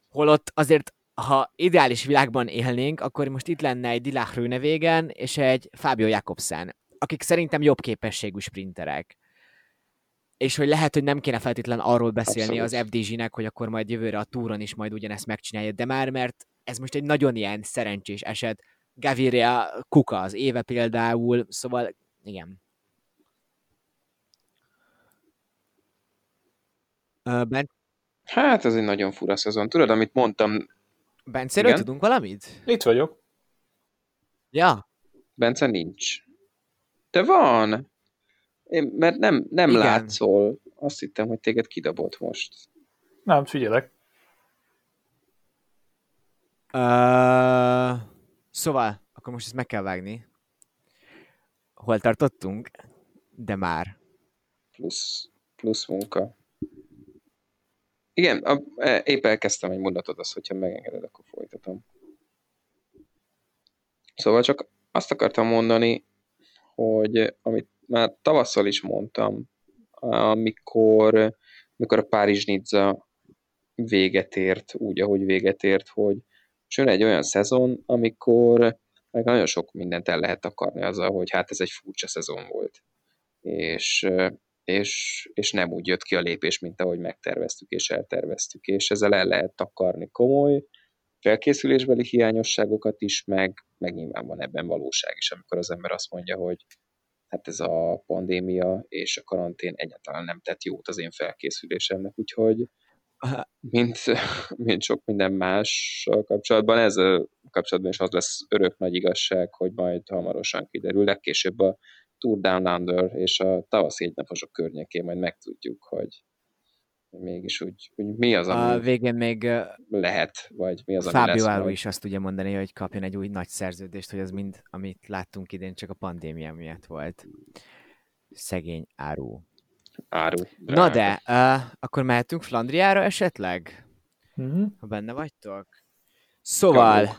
holott azért ha ideális világban élnénk, akkor most itt lenne egy Dilach Rőnevégen és egy Fábio Jakobsen, akik szerintem jobb képességű sprinterek. És hogy lehet, hogy nem kéne feltétlen arról beszélni Abszolút. az FDG-nek, hogy akkor majd jövőre a túron is majd ugyanezt megcsinálja, de már mert ez most egy nagyon ilyen szerencsés eset. Gaviria Kuka az éve például, szóval igen. Ben... Hát ez egy nagyon fura szezon. Tudod, amit mondtam Benceről Igen? tudunk valamit? Itt vagyok. Ja. Bence nincs. De van. Én, mert nem, nem Igen. látszol. Azt hittem, hogy téged kidobott most. Nem, figyelek. Uh, szóval, akkor most ezt meg kell vágni. Hol tartottunk? De már. Plusz, plusz munka. Igen, a, e, épp elkezdtem egy mondatot, az, hogyha megengeded, akkor folytatom. Szóval csak azt akartam mondani, hogy amit már tavasszal is mondtam, amikor, amikor a Párizs Nizza véget ért, úgy, ahogy véget ért, hogy jön egy olyan szezon, amikor meg nagyon sok mindent el lehet akarni azzal, hogy hát ez egy furcsa szezon volt. És és, és nem úgy jött ki a lépés, mint ahogy megterveztük és elterveztük, és ezzel el lehet takarni komoly felkészülésbeli hiányosságokat is, meg, meg nyilván van ebben valóság is, amikor az ember azt mondja, hogy hát ez a pandémia és a karantén egyáltalán nem tett jót az én felkészülésemnek, úgyhogy mint, mint sok minden más kapcsolatban, ez a kapcsolatban is az lesz örök nagy igazság, hogy majd hamarosan kiderül, legkésőbb a Tour Down Under és a tavaszi egynaposok környékén majd megtudjuk, hogy mégis úgy, hogy mi az, ami a végén még lehet, vagy mi az, Fábio ami lesz. Fábio is azt tudja mondani, hogy kapjon egy új nagy szerződést, hogy az mind, amit láttunk idén, csak a pandémia miatt volt. Szegény áru. Áru. Drága. Na de, uh, akkor mehetünk Flandriára esetleg? Mm-hmm. Ha benne vagytok? Szóval, Jó.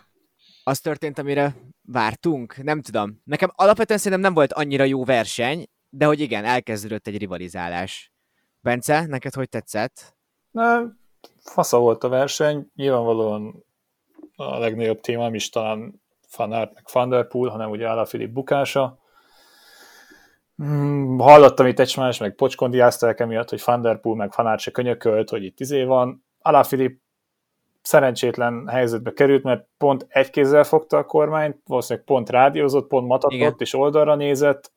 az történt, amire vártunk? Nem tudom. Nekem alapvetően szerintem nem volt annyira jó verseny, de hogy igen, elkezdődött egy rivalizálás. Bence, neked hogy tetszett? Na, fasza volt a verseny, nyilvánvalóan a legnagyobb téma is talán Fanart meg Van Der Poel, hanem ugye Alaphilipp bukása. Hmm, hallottam itt egymás, meg pocskondiázták emiatt, hogy Van Der Poel meg Fanart se könyökölt, hogy itt izé van. Alaphilipp szerencsétlen helyzetbe került, mert pont egy kézzel fogta a kormányt, valószínűleg pont rádiózott, pont matatott Igen. és oldalra nézett.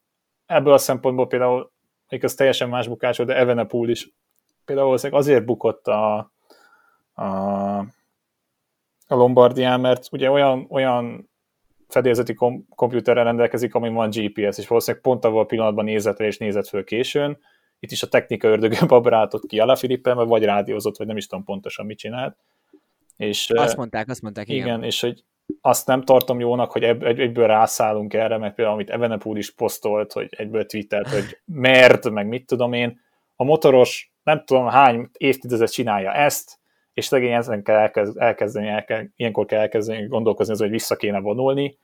Ebből a szempontból például, még az teljesen más bukás volt, de Evenepoel is például valószínűleg azért bukott a, a, a Lombardián, mert ugye olyan, olyan fedélzeti kom- komputerrel rendelkezik, ami van GPS, és valószínűleg pont abban a pillanatban nézett és nézett föl későn. Itt is a technika ördögő babrátott ki Alaphilippen, vagy rádiózott, vagy nem is tudom pontosan mit csinált és, azt mondták, azt mondták, igen. igen. és hogy azt nem tartom jónak, hogy ebb, egyből rászállunk erre, mert például amit Evenepul is posztolt, hogy egyből twittert, hogy mert, meg mit tudom én, a motoros nem tudom hány évtizedet csinálja ezt, és szegény ezen kell elkezd, elkezdeni, el kell, ilyenkor kell elkezdeni gondolkozni, hogy vissza kéne vonulni.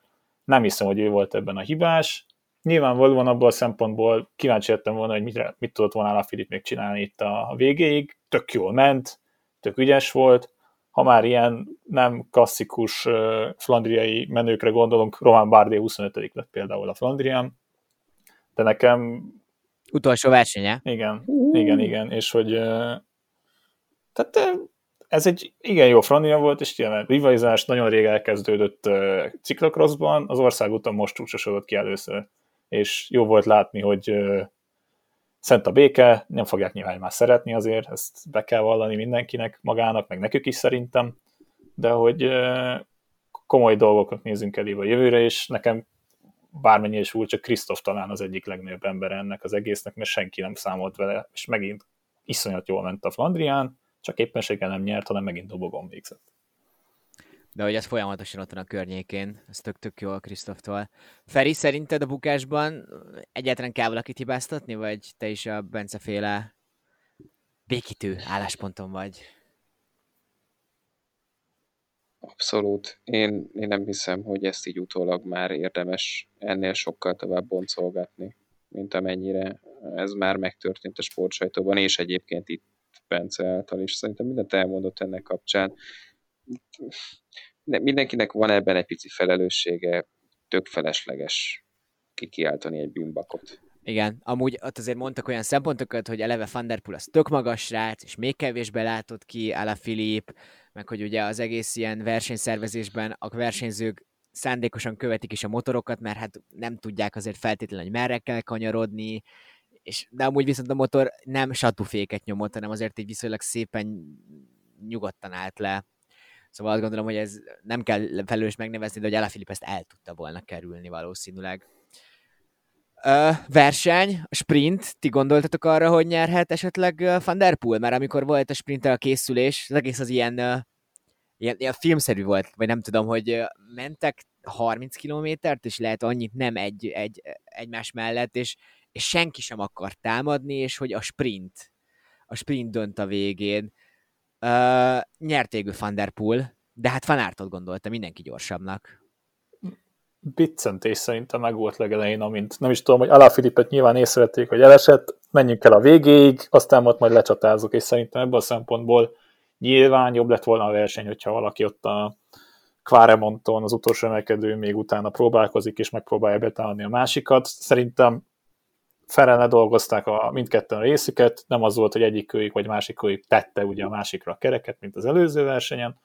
Nem hiszem, hogy ő volt ebben a hibás. Nyilvánvalóan abból a szempontból kíváncsi lettem volna, hogy mit, mit tudott volna a Filip még csinálni itt a végéig. Tök jól ment, tök ügyes volt, ha már ilyen nem klasszikus flandriai menőkre gondolunk, Roman Bardet 25 lett például a Flandrián, de nekem... Utolsó versenye. Igen, igen, igen, és hogy tehát ez egy igen jó Flandria volt, és ilyen rivalizás nagyon rég elkezdődött ciklokroszban, az országúton most csúcsosodott ki először, és jó volt látni, hogy szent a béke, nem fogják nyilván már szeretni azért, ezt be kell vallani mindenkinek, magának, meg nekük is szerintem, de hogy komoly dolgokat nézünk elébe a jövőre, és nekem bármennyi is csak Krisztof talán az egyik legnagyobb ember ennek az egésznek, mert senki nem számolt vele, és megint iszonyat jól ment a Flandrián, csak éppenséggel nem nyert, hanem megint dobogon végzett. De hogy ez folyamatosan ott van a környékén, ez tök-tök jó a Krisztoftól. Feri, szerinted a bukásban egyáltalán kell valakit hibáztatni, vagy te is a Bence féle békítő állásponton vagy? Abszolút. Én, én nem hiszem, hogy ezt így utólag már érdemes ennél sokkal tovább boncolgatni, mint amennyire ez már megtörtént a sportsajtóban, és egyébként itt Bence által is. Szerintem mindent elmondott ennek kapcsán mindenkinek van ebben egy pici felelőssége, tök felesleges kikiáltani egy bűnbakot. Igen, amúgy ott azért mondtak olyan szempontokat, hogy eleve Van Der Poel az tök magas srác, és még kevésbé látott ki Ala Filip, meg hogy ugye az egész ilyen versenyszervezésben a versenyzők szándékosan követik is a motorokat, mert hát nem tudják azért feltétlenül, hogy merre kell kanyarodni, és, de amúgy viszont a motor nem satuféket nyomott, hanem azért egy viszonylag szépen nyugodtan állt le Szóval azt gondolom, hogy ez nem kell felelős megnevezni, de hogy Alaphilipp ezt el tudta volna kerülni valószínűleg. Ö, verseny, sprint, ti gondoltatok arra, hogy nyerhet esetleg Van Der Poel? Mert amikor volt a sprinttel a készülés, az egész az ilyen, ilyen, ilyen filmszerű volt, vagy nem tudom, hogy mentek 30 kilométert, és lehet annyit nem egy, egy, egymás mellett, és, és senki sem akar támadni, és hogy a sprint, a sprint dönt a végén. Uh, nyert végül Van de hát Van Aertot gondolta mindenki gyorsabbnak. Biccentés szerintem meg volt legelején, amint nem is tudom, hogy Alá Filipet nyilván észrevették, hogy elesett, menjünk el a végéig, aztán ott majd lecsatázok, és szerintem ebből a szempontból nyilván jobb lett volna a verseny, hogyha valaki ott a Quaremonton, az utolsó emelkedő még utána próbálkozik, és megpróbálja betállni a másikat. Szerintem Ferel dolgozták a, mindketten a részüket, nem az volt, hogy egyik kölyük vagy másik kölyük tette ugye a másikra a kereket, mint az előző versenyen,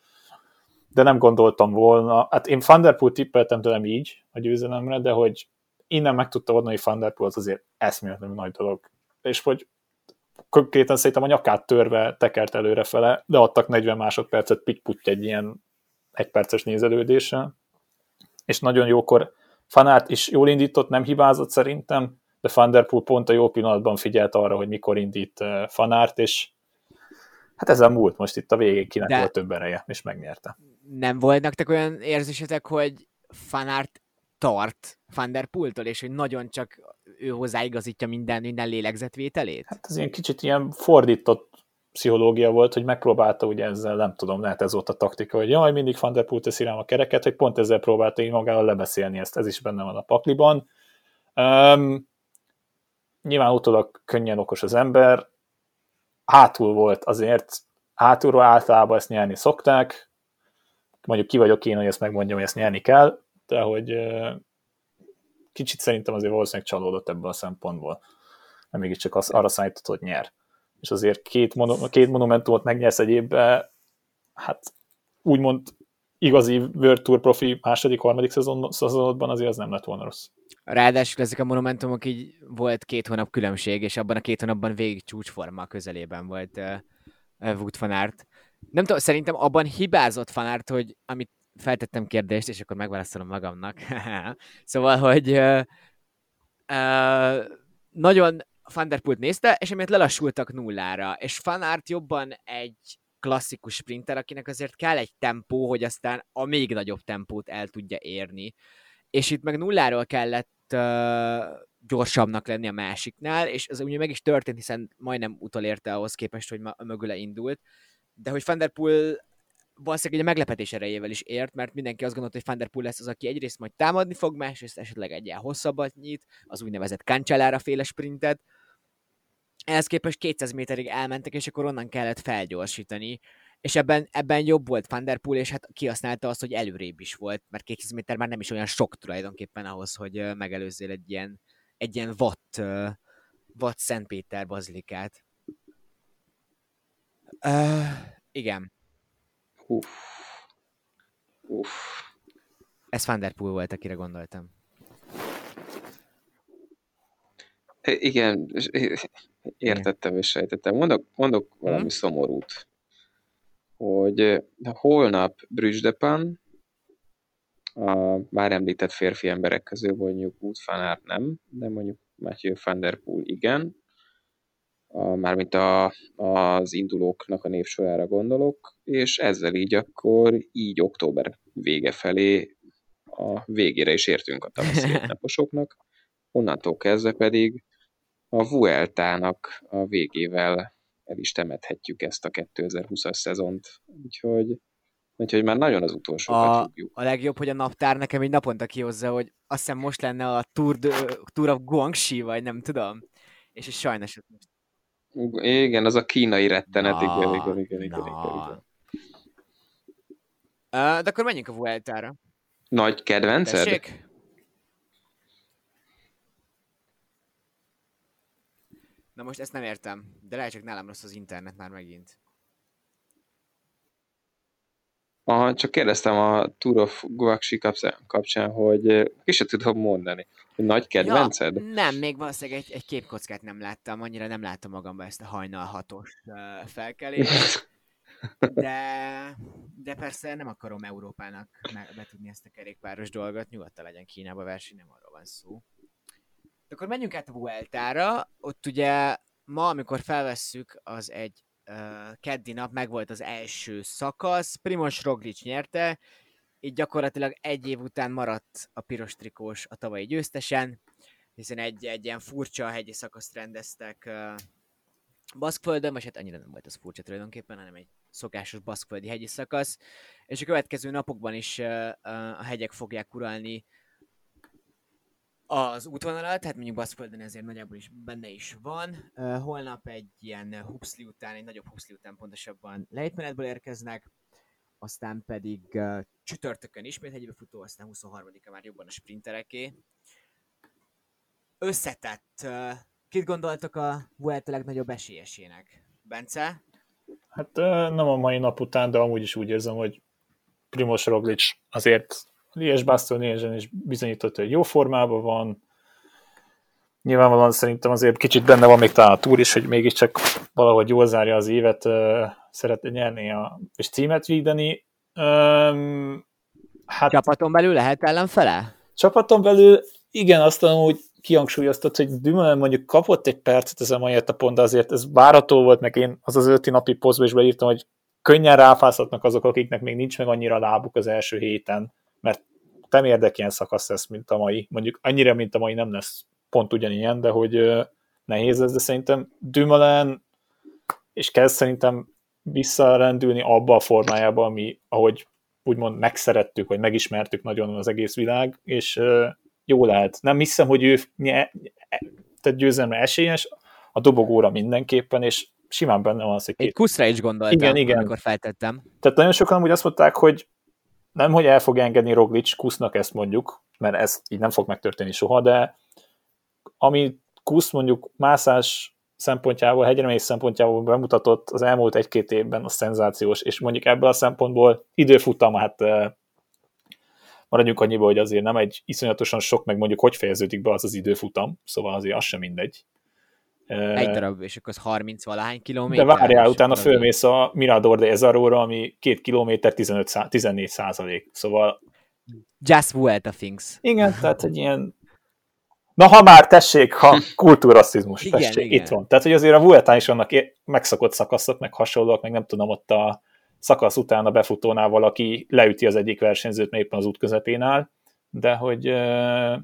de nem gondoltam volna, hát én Van Der Poel tippeltem tőlem így a győzelemre, de hogy innen meg tudta adni, hogy Van Der Poel az azért eszméletlenül nagy dolog. És hogy konkrétan szerintem a nyakát törve tekert előre fele, de adtak 40 másodpercet pitty egy ilyen egyperces nézelődéssel, és nagyon jókor Fanát is jól indított, nem hibázott szerintem, de Van Der Poel pont a jó pillanatban figyelt arra, hogy mikor indít Fanárt, és hát ezzel múlt most itt a végén kinek de volt több ereje, és megnyerte. Nem volt nektek olyan érzésetek, hogy Fanárt tart Van Der és hogy nagyon csak ő hozzáigazítja minden, minden lélegzetvételét? Hát ez ilyen kicsit ilyen fordított pszichológia volt, hogy megpróbálta ugye ezzel, nem tudom, lehet ez volt a taktika, hogy jaj, mindig Van Der Poel teszi rám a kereket, hogy pont ezzel próbálta így magával lebeszélni ezt, ez is benne van a pakliban. Um, nyilván utólag könnyen okos az ember, hátul volt azért, hátulról általában ezt nyerni szokták, mondjuk ki vagyok én, hogy ezt megmondjam, hogy ezt nyerni kell, de hogy kicsit szerintem azért valószínűleg csalódott ebből a szempontból. Nem mégiscsak az, arra számított, hogy nyer. És azért két, mono, két monumentumot megnyersz egy évben, hát úgymond igazi World Tour profi második, harmadik szezon, szezonodban azért az nem lett volna rossz. Ráadásul ezek a monumentumok így volt két hónap különbség, és abban a két hónapban végig csúcsforma közelében volt uh, Wood Fanart. Nem tudom, szerintem abban hibázott Fanart, hogy amit feltettem kérdést, és akkor megválaszolom magamnak. szóval, hogy uh, uh, nagyon Van Der Pult nézte, és emiatt lelassultak nullára, és Fanart jobban egy klasszikus sprinter, akinek azért kell egy tempó, hogy aztán a még nagyobb tempót el tudja érni. És itt meg nulláról kellett uh, gyorsabbnak lenni a másiknál, és ez ugye meg is történt, hiszen majdnem utolérte ahhoz képest, hogy ma, mögüle indult, de hogy Van Der Poel valószínűleg egy meglepetés erejével is ért, mert mindenki azt gondolta, hogy Van Der Poel lesz az, aki egyrészt majd támadni fog, másrészt esetleg egy hosszabbat nyit, az úgynevezett Cancellara féle sprintet, ehhez képest 200 méterig elmentek, és akkor onnan kellett felgyorsítani, és ebben, ebben jobb volt Van Der Poel, és hát kihasználta azt, hogy előrébb is volt, mert 200 méter már nem is olyan sok tulajdonképpen ahhoz, hogy megelőzzél egy ilyen, egy ilyen watt, watt Szentpéter bazilikát. Uh, igen. Uff. Uff. Ez Van Der Poel volt, akire gondoltam. Igen, értettem és sejtettem. Mondok, mondok valami hmm? szomorút hogy holnap Brüsdepan, a már említett férfi emberek közül mondjuk Wout van Aert nem, de mondjuk Matthew van der Poel igen, a, mármint a, az indulóknak a névsorára gondolok, és ezzel így akkor így október vége felé a végére is értünk a tavaszi naposoknak, onnantól kezdve pedig a Vueltának a végével el is temethetjük ezt a 2020-as szezont. Úgyhogy, úgyhogy már nagyon az utolsó a, a legjobb, hogy a naptár nekem egy naponta kihozza, hogy azt hiszem most lenne a Tour, de, Tour of Guangxi, vagy nem tudom. És és sajnos... Igen, az a kínai rettenet, na, igen, igen, igen, igen, igen, igen. De akkor menjünk a Vueltára. Nagy kedvenced? Tessék? Na most ezt nem értem, de lehet csak nálam rossz az internet már megint. Aha, csak kérdeztem a Tour of Guaxi kapcsán, hogy ki se tudom mondani. Nagy kedvenced? Ja, nem, még valószínűleg egy, egy képkockát nem láttam, annyira nem láttam magamban ezt a hajnal hatos uh, felkelést. De, de persze nem akarom Európának betudni ezt a kerékpáros dolgot, nyugodtan legyen Kínába verseny, nem arról van szó. De akkor menjünk át a Vueltára, ott ugye ma, amikor felvesszük, az egy uh, keddi nap, meg volt az első szakasz, Primoz Roglic nyerte, így gyakorlatilag egy év után maradt a piros trikós a tavalyi győztesen, hiszen egy, egy ilyen furcsa hegyi szakaszt rendeztek uh, Baszkföldön, vagy hát annyira nem volt az furcsa tulajdonképpen, hanem egy szokásos baszkföldi hegyi szakasz, és a következő napokban is uh, a hegyek fogják uralni az útvonalat, tehát mondjuk Baszföldön ezért nagyjából is benne is van. Holnap egy ilyen hupszli után, egy nagyobb hupszli után pontosabban lejtmenetből érkeznek, aztán pedig uh, csütörtökön ismét egybe futó, aztán 23-a már jobban a sprintereké. Összetett. Uh, kit gondoltok a Vuelta legnagyobb esélyesének? Bence? Hát nem a mai nap után, de amúgy is úgy érzem, hogy Primoz Roglic azért Lies Bastogne is bizonyított, hogy jó formában van. Nyilvánvalóan szerintem azért kicsit benne van még talán a túr is, hogy mégiscsak valahogy jól zárja az évet, szeretne nyerni a, és címet védeni. Um, hát, csapaton belül lehet ellenfele? Csapaton belül igen, azt hogy kihangsúlyoztat, hogy Dumoulin mondjuk kapott egy percet ezen mai etapon, de azért ez várató volt, meg én az az öti napi posztba is beírtam, hogy könnyen ráfázhatnak azok, akiknek még nincs meg annyira lábuk az első héten mert nem érdek ilyen szakasz lesz, mint a mai. Mondjuk annyira, mint a mai nem lesz pont ugyanilyen, de hogy nehéz lesz, de szerintem Dumoulin és kezd szerintem visszarendülni abba a formájába, ami, ahogy úgymond megszerettük, vagy megismertük nagyon az egész világ, és jó lehet. Nem hiszem, hogy ő nye, tehát győzelme esélyes, a dobogóra mindenképpen, és simán benne van az, hogy két... Egy kuszra is gondoltam, igen, igen. amikor feltettem. Tehát nagyon sokan úgy azt mondták, hogy nem, hogy el fog engedni Roglic, Kusznak ezt mondjuk, mert ez így nem fog megtörténni soha, de ami Kusz mondjuk mászás szempontjából, hegyemész szempontjából bemutatott az elmúlt egy-két évben a szenzációs, és mondjuk ebből a szempontból időfutam, hát maradjunk annyiba, hogy azért nem egy iszonyatosan sok, meg mondjuk hogy fejeződik be az az időfutam, szóval azért az sem mindegy. Egy darab, és akkor az 30 valahány kilométer. De várjál, utána fölmész a Mirador de Ezaróra, ami 2 kilométer 15, 14 százalék. Szóval... Just Vuelta things. Igen, tehát egy ilyen Na, ha már tessék, ha kultúrasszizmus, igen, tessék, igen. itt van. Tehát, hogy azért a Vueltán is vannak megszakott szakaszok, meg hasonlóak, meg nem tudom, ott a szakasz után a befutónál valaki leüti az egyik versenyzőt, mert éppen az út közepén áll, de hogy uh,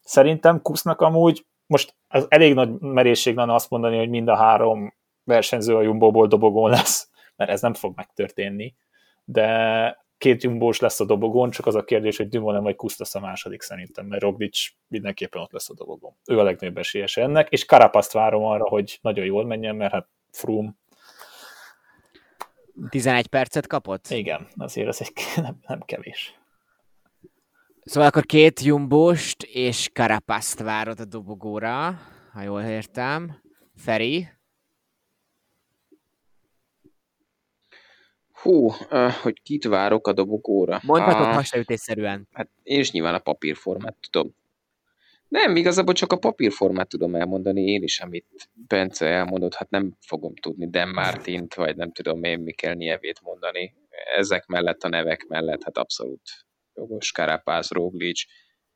szerintem Kusznak amúgy most az elég nagy merészség lenne azt mondani, hogy mind a három versenyző a Jumbo-ból dobogón lesz, mert ez nem fog megtörténni, de két jumbós lesz a dobogón, csak az a kérdés, hogy Dumoulin vagy Kusz lesz a második szerintem, mert Roglic mindenképpen ott lesz a dobogón. Ő a legnagyobb esélyes ennek, és Karapaszt várom arra, hogy nagyon jól menjen, mert hát Froome 11 percet kapott? Igen, azért ez egy nem, nem kevés. Szóval akkor két Jumbost és Karapaszt várod a dobogóra, ha jól értem. Feri? Hú, hogy kit várok a dobogóra? Mondhatod Ah, hasraütésszerűen. Hát én is nyilván a papírformát tudom. Nem, igazából csak a papírformát tudom elmondani, én is, amit Bence elmondott, hát nem fogom tudni Dan Martint, vagy nem tudom én Mikel Nievét mondani. Ezek mellett, a nevek mellett, hát abszolút jogos Karapász, Roglic,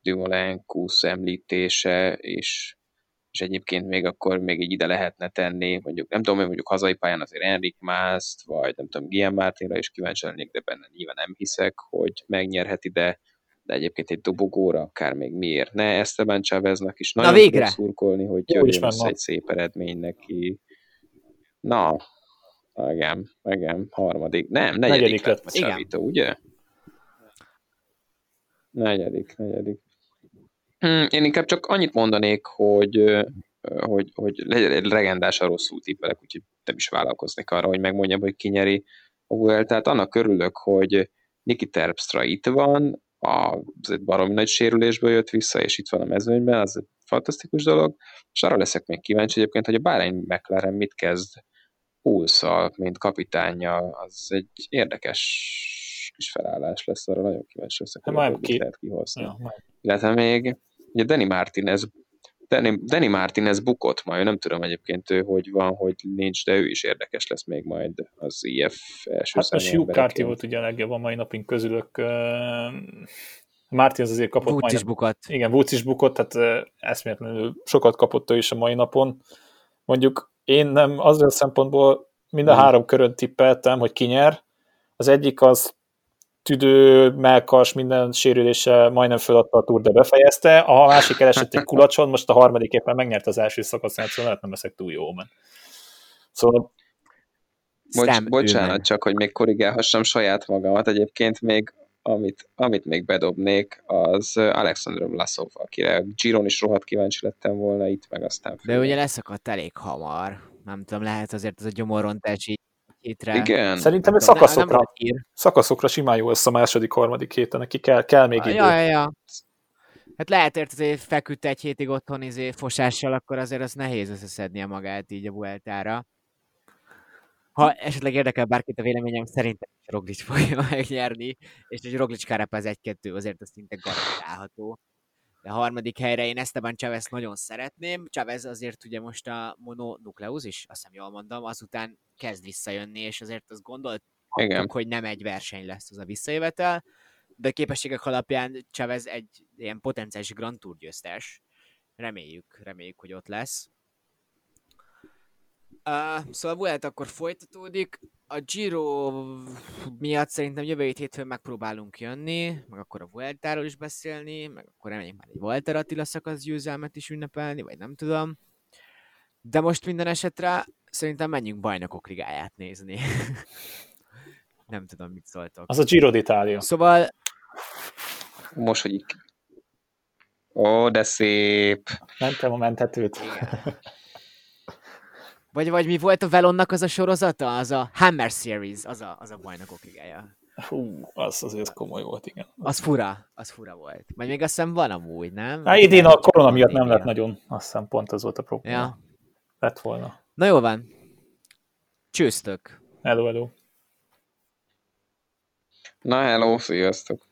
Dumoulin, Kusz említése, és, és egyébként még akkor még így ide lehetne tenni, mondjuk nem tudom, hogy mondjuk hazai pályán azért Enrik Mászt, vagy nem tudom, Guillaume Martinra is kíváncsi lennék, de benne nyilván nem hiszek, hogy megnyerhet ide, de egyébként egy dobogóra, akár még miért ne, Esteban Cháveznak is nagyon végre! tudok szurkolni, hogy jöjjön össze egy szép eredmény neki. Na, igen, igen, harmadik, nem, negyedik, Negyedik lett lett. Igen. Chavito, ugye? Negyedik, negyedik. Hmm, Én inkább csak annyit mondanék, hogy, hogy, hogy le- legendásan rosszul tippelek, úgyhogy nem is vállalkoznék arra, hogy megmondjam, hogy ki nyeri a Vueltát. Annak örülök, hogy Niki Terpstra itt van, a, az egy baromi nagy sérülésből jött vissza, és itt van a mezőnyben, az egy fantasztikus dolog, és arra leszek még kíváncsi egyébként, hogy a Bahrain McLaren mit kezd Pulszal, mint kapitánya, az egy érdekes kis felállás lesz, arra nagyon kíváncsi leszek, hogy Hát majd ebből ki- lehet kihozni. Ja, majd. Illetve még ugye Danny Martinez Danny, Danny Martinez bukott majd, nem tudom egyébként ő hogy van, hogy nincs, de ő is érdekes lesz még majd az IF első Hát most Hugh Carty volt ugye a legjobb a mai napink közülök. Martins azért kapott Woods is bukott. Igen, Woods is bukott, tehát eszméletlenül sokat kapott ő is a mai napon. Mondjuk én nem azért a szempontból mind a három körön tippeltem, hogy ki nyer. Az egyik az tüdő, melkas, minden sérülése majdnem föladta a túr, de befejezte. A másik elesett egy kulacson, most a harmadik éppen megnyert az első szakaszát, szóval lehet nem leszek túl jó, mert Szóval Bocs, bocsánat, csak hogy még korrigálhassam saját magamat, egyébként még amit, amit még bedobnék, az Alexander Vlasov, akire Giron is rohadt kíváncsi lettem volna itt, meg aztán De ugye leszakadt elég hamar. Nem tudom, lehet azért ez a gyomorrontás így hétre. Igen, szerintem ez szakaszokra, nem szakaszokra simán jó lesz a második, harmadik héten, neki kell, kell még idő. Ja, ja, ja. Hát lehet azért feküdt egy hétig otthon izé fosással, akkor azért az nehéz összeszednie magát így a Vueltára. Ha esetleg érdekel bárkit a véleményem, szerintem Roglic fogja megnyerni, és egy Roglic Carapaz 1-2 azért az szinte garantálható. De a harmadik helyre én Esteban Chavez nagyon szeretném. Chavez azért ugye most a mononukleus is, azt hiszem jól mondom, azután kezd visszajönni, és azért azt gondolt, igen. hogy nem egy verseny lesz az a visszajövetel, de a képességek alapján Chavez egy ilyen potenciális Grand Tour győztes. Reméljük, reméljük, hogy ott lesz. Uh, szóval Vuelta akkor folytatódik. A Giro miatt szerintem jövő hét hétfőn megpróbálunk jönni, meg akkor a Vueltáról is beszélni, meg akkor reméljük már egy Walter Attila szakasz győzelmet is ünnepelni, vagy nem tudom. De most minden esetre szerintem menjünk bajnokok ligáját nézni. nem tudom, mit szóltok. Az a Giro d'Italia. Szóval Most, hogy. Ó, de szép. Mentem a menthetőt. Vagy, vagy mi volt a Velonnak az a sorozata? Az a Hammer Series, az a, az a bajnokok ligája. Hú, az azért komoly volt, igen. Az fura, az fura volt. Vagy még azt hiszem van amúgy, nem? Hát idén a korona miatt nem lett nagyon, azt hiszem pont az volt a probléma. Ja. Lett volna. Na jó van. Csőztök. Hello, hello. Na, hello, sziasztok.